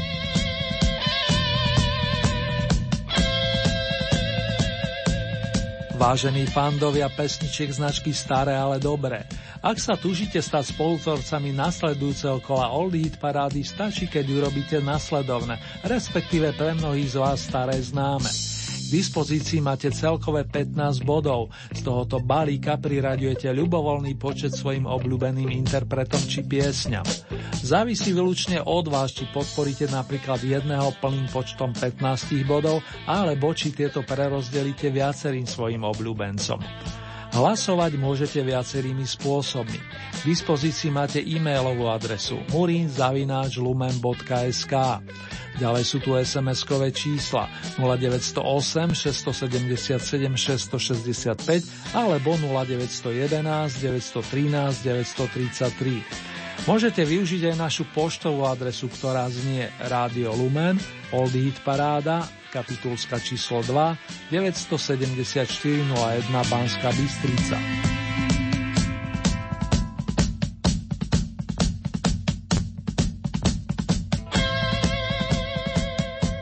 Vážení fandovia pesničiek značky Staré, ale dobré. Ak sa tužite stať spolutorcami nasledujúceho kola Old Hit parády, stačí, keď urobíte nasledovné, respektíve pre mnohých z vás staré známe dispozícii máte celkové 15 bodov. Z tohoto balíka priraďujete ľubovoľný počet svojim obľúbeným interpretom či piesňam. Závisí vylúčne od vás, či podporíte napríklad jedného plným počtom 15 bodov, alebo či tieto prerozdelíte viacerým svojim obľúbencom. Hlasovať môžete viacerými spôsobmi. V dispozícii máte e-mailovú adresu murinzavináčlumen.sk Ďalej sú tu SMS-kové čísla 0908 677 665 alebo 0911 913 933. Môžete využiť aj našu poštovú adresu, ktorá znie Radio Lumen, Old Hit Paráda, kapitulska číslo 2, 974 01 Banská Bystrica.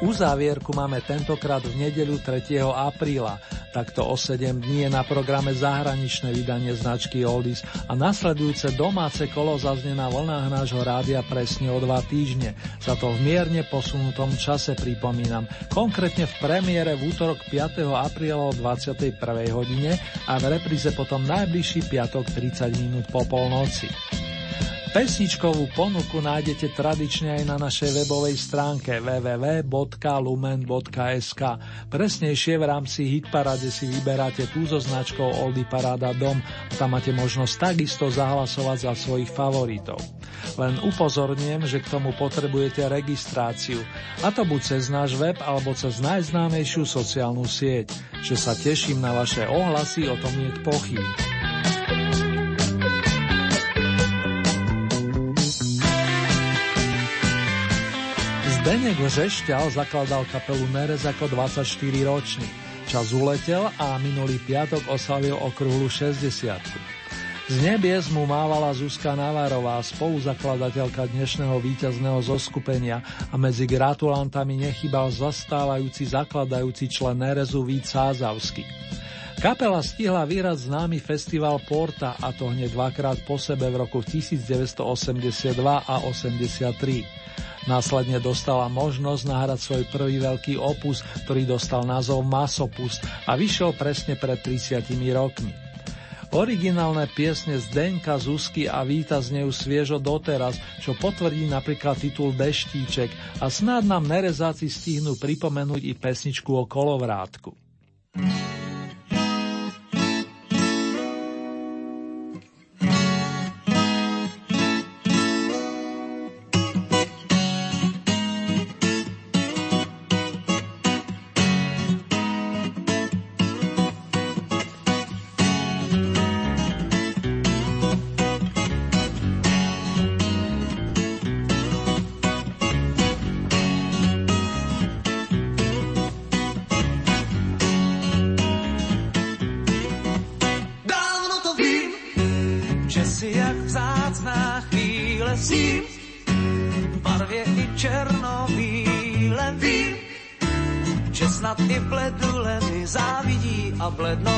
Uzávierku máme tentokrát v nedeľu 3. apríla. Takto o 7 dní je na programe zahraničné vydanie značky Oldies a nasledujúce domáce kolo zaznie na vlnách nášho rádia presne o dva týždne. Za to v mierne posunutom čase pripomínam. Konkrétne v premiére v útorok 5. apríla o 21. hodine a v repríze potom najbližší piatok 30 minút po polnoci. Pesničkovú ponuku nájdete tradične aj na našej webovej stránke www.lumen.sk. Presnejšie v rámci Hitparade si vyberáte tú so značkou Oldy Parada Dom a tam máte možnosť takisto zahlasovať za svojich favoritov. Len upozorniem, že k tomu potrebujete registráciu, a to buď cez náš web alebo cez najznámejšiu sociálnu sieť. Že sa teším na vaše ohlasy, o tom nie pochyb. Zdenek Žešťal zakladal kapelu Nerez ako 24-ročný. Čas uletel a minulý piatok oslavil okrúhlu 60 Z nebies mu mávala Zuzka Navarová, spoluzakladateľka dnešného víťazného zoskupenia a medzi gratulantami nechybal zastávajúci zakladajúci člen Nerezu Vít Sázavský. Kapela stihla vyhrať známy festival Porta a to hneď dvakrát po sebe v roku 1982 a 83. Následne dostala možnosť nahrať svoj prvý veľký opus, ktorý dostal názov Masopust a vyšiel presne pred 30 rokmi. Originálne piesne Zdenka, Zuzky a Víta znejú sviežo doteraz, čo potvrdí napríklad titul Deštíček a snad nám nerezáci stihnú pripomenúť i pesničku o kolovrátku. je goblet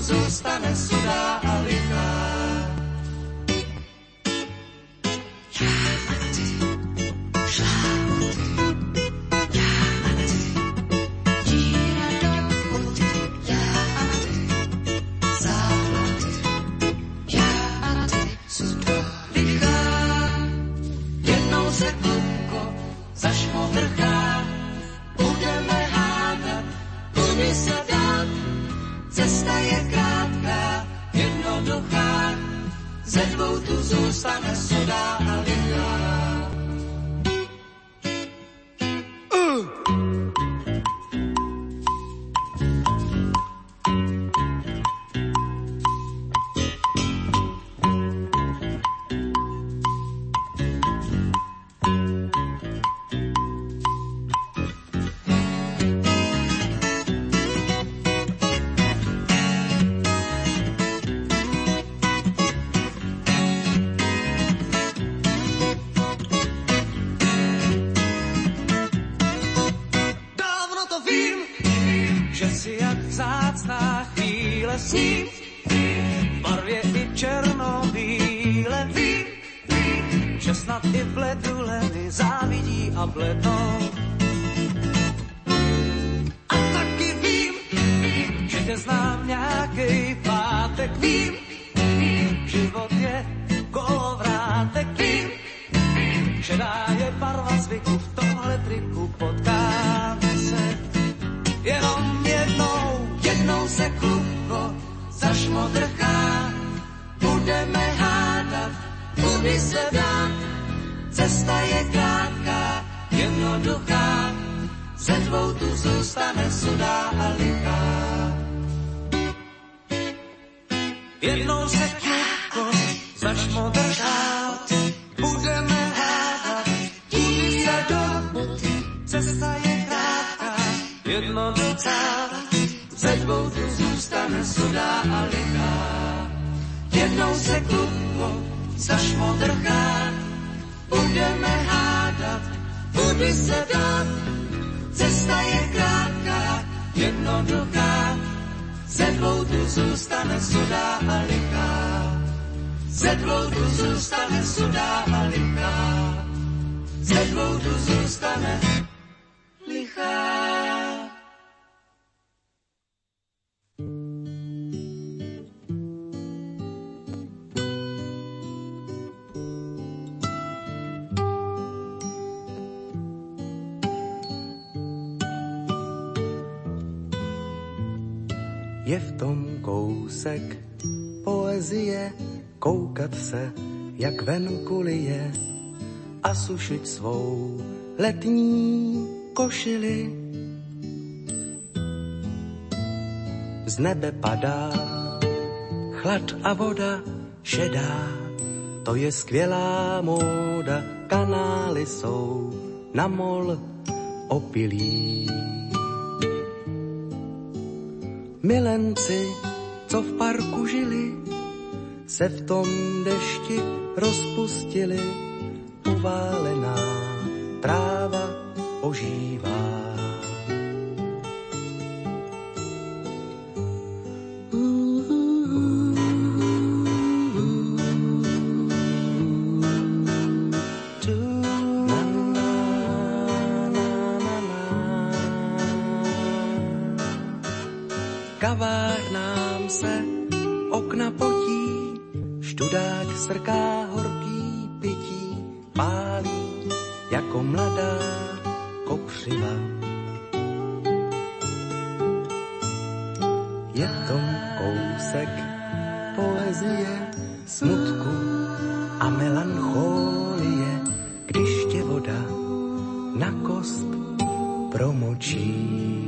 dvou tu pátek, vím, život je kolovrátek, vím, Šedá je barva zvyku, v tomhle triku potkáme se. Jenom jednou, jednou se klubko zašmodrchá. Budeme hádat, kudy se dá. Cesta je krátká, jednoduchá. Ze dvou tu zůstane sudá a lichá. Jednou se klubko zašmodrchá. Budeme hádat, kudy se dá. Cesta je krátká, jednoduchá. Ze dvou tu zůstane sudá a lichá. Jednou se klubko zašmodrchá. Budeme hádat, kudy se dá. Cesta je krátká, jednoduchá. Ze dvou tu zůstane sudá a lichá. Ze tu zůstane sudá a lichá. Ze tu zůstane lichá. Je v tom kousek poezie, koukat se, jak venku lije a sušit svou letní košili. Z nebe padá chlad a voda šedá, to je skvělá móda, kanály jsou na mol opilí. Milenci, co v parku žili, se v tom dešti rozpustili, uválená tráva ožívá. Okna potí, študák srká horký pití, pálí jako mladá kopřiva. Je v tom kousek poezie, smutku a melancholie, když tě voda na kost promočí.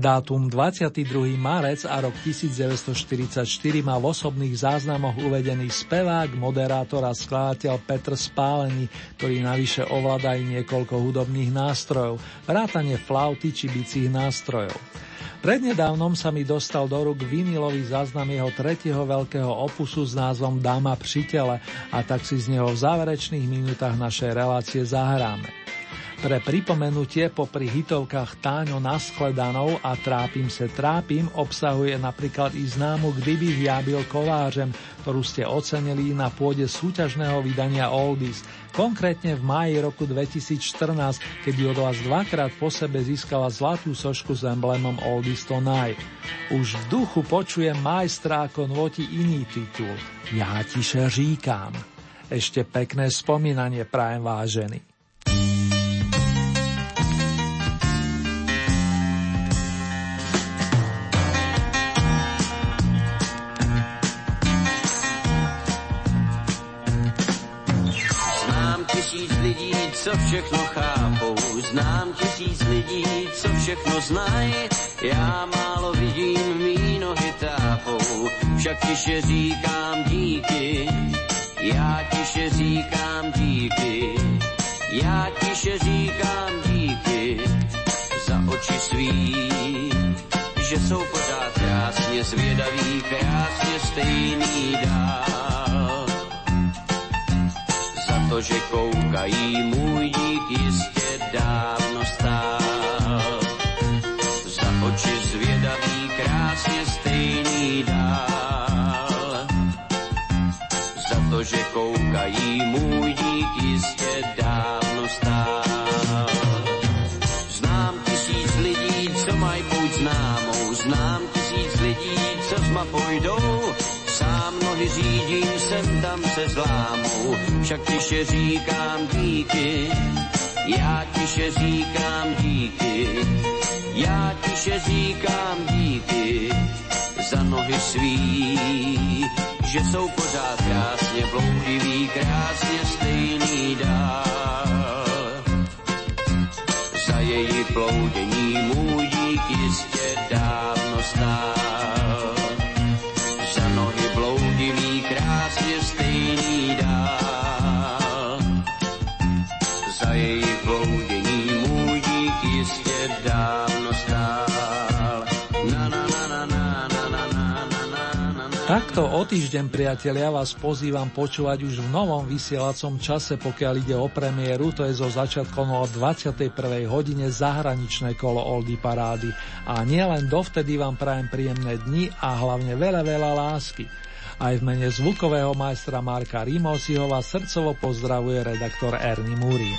Dátum 22. marec a rok 1944 má v osobných záznamoch uvedený spevák, moderátor a skladateľ Petr Spálený, ktorý navyše ovláda aj niekoľko hudobných nástrojov, vrátane flauty či bicích nástrojov. Prednedávnom sa mi dostal do rúk vinilový záznam jeho tretieho veľkého opusu s názvom Dáma pri tele a tak si z neho v záverečných minútach našej relácie zahráme. Pre pripomenutie popri hitovkách Táňo naskledanou a Trápim se trápim obsahuje napríklad i známu Kdybych ja byl kovářem, ktorú ste ocenili na pôde súťažného vydania Oldies, konkrétne v máji roku 2014, kedy od vás dvakrát po sebe získala zlatú sošku s emblémom Oldies Tonight. Už v duchu počujem majstra ako nvoti iný titul. Ja tiše říkám. Ešte pekné spomínanie prajem vážený. Co všechno chápou. Znám tisíc lidí, co všechno znají. Já málo vidím, mý nohy tápou. Však tiše říkám díky, já tiše říkám díky. Já tiše říkám díky za oči svý, že jsou pořád krásně zvědaví, krásně stejný dál to, že koukají, můj dík jistě dávno stál. Za oči zvědavý, krásně stejný dál. Za to, že koukají, můj dík jistě dávno stál. Znám tisíc lidí, co mají půjď známou, znám tisíc lidí, co s mapou jdou, sám nohy řídím, sem tam se zlámou, však tiše říkám díky, já tiše říkám díky, já tiše říkám díky za nohy svý, že jsou pořád krásně bloudivý, krásně stejný dál. Za její ploudění můj dík jistě dávno stál. Za její ploudění můj dík jistě dávno stál. Na, na, na, na, na, na, na, na. Takto o týždeň, priatelia, vás pozývam počúvať už v novom vysielacom čase, pokiaľ ide o premiéru, to je zo začiatkom o 21. hodine zahraničné kolo Oldy Parády. A nielen dovtedy vám prajem príjemné dni a hlavne veľa, veľa lásky. Aj v mene zvukového majstra Marka Rimosiho vás srdcovo pozdravuje redaktor Ernie Murín.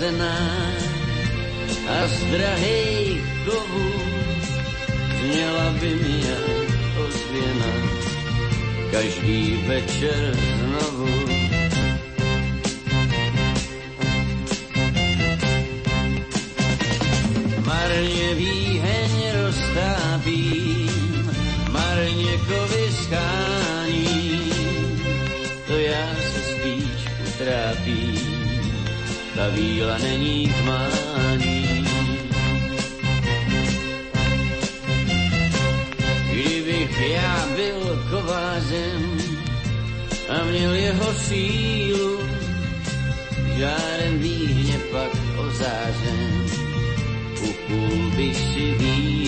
Zrazená a z drahých kovů zněla by mi ozvěna každý večer znovu. Marně výheň ta víla není k mání. Kdybych já byl kovářem a měl jeho sílu, žárem výhně pak ozářem, upul bych si vílu.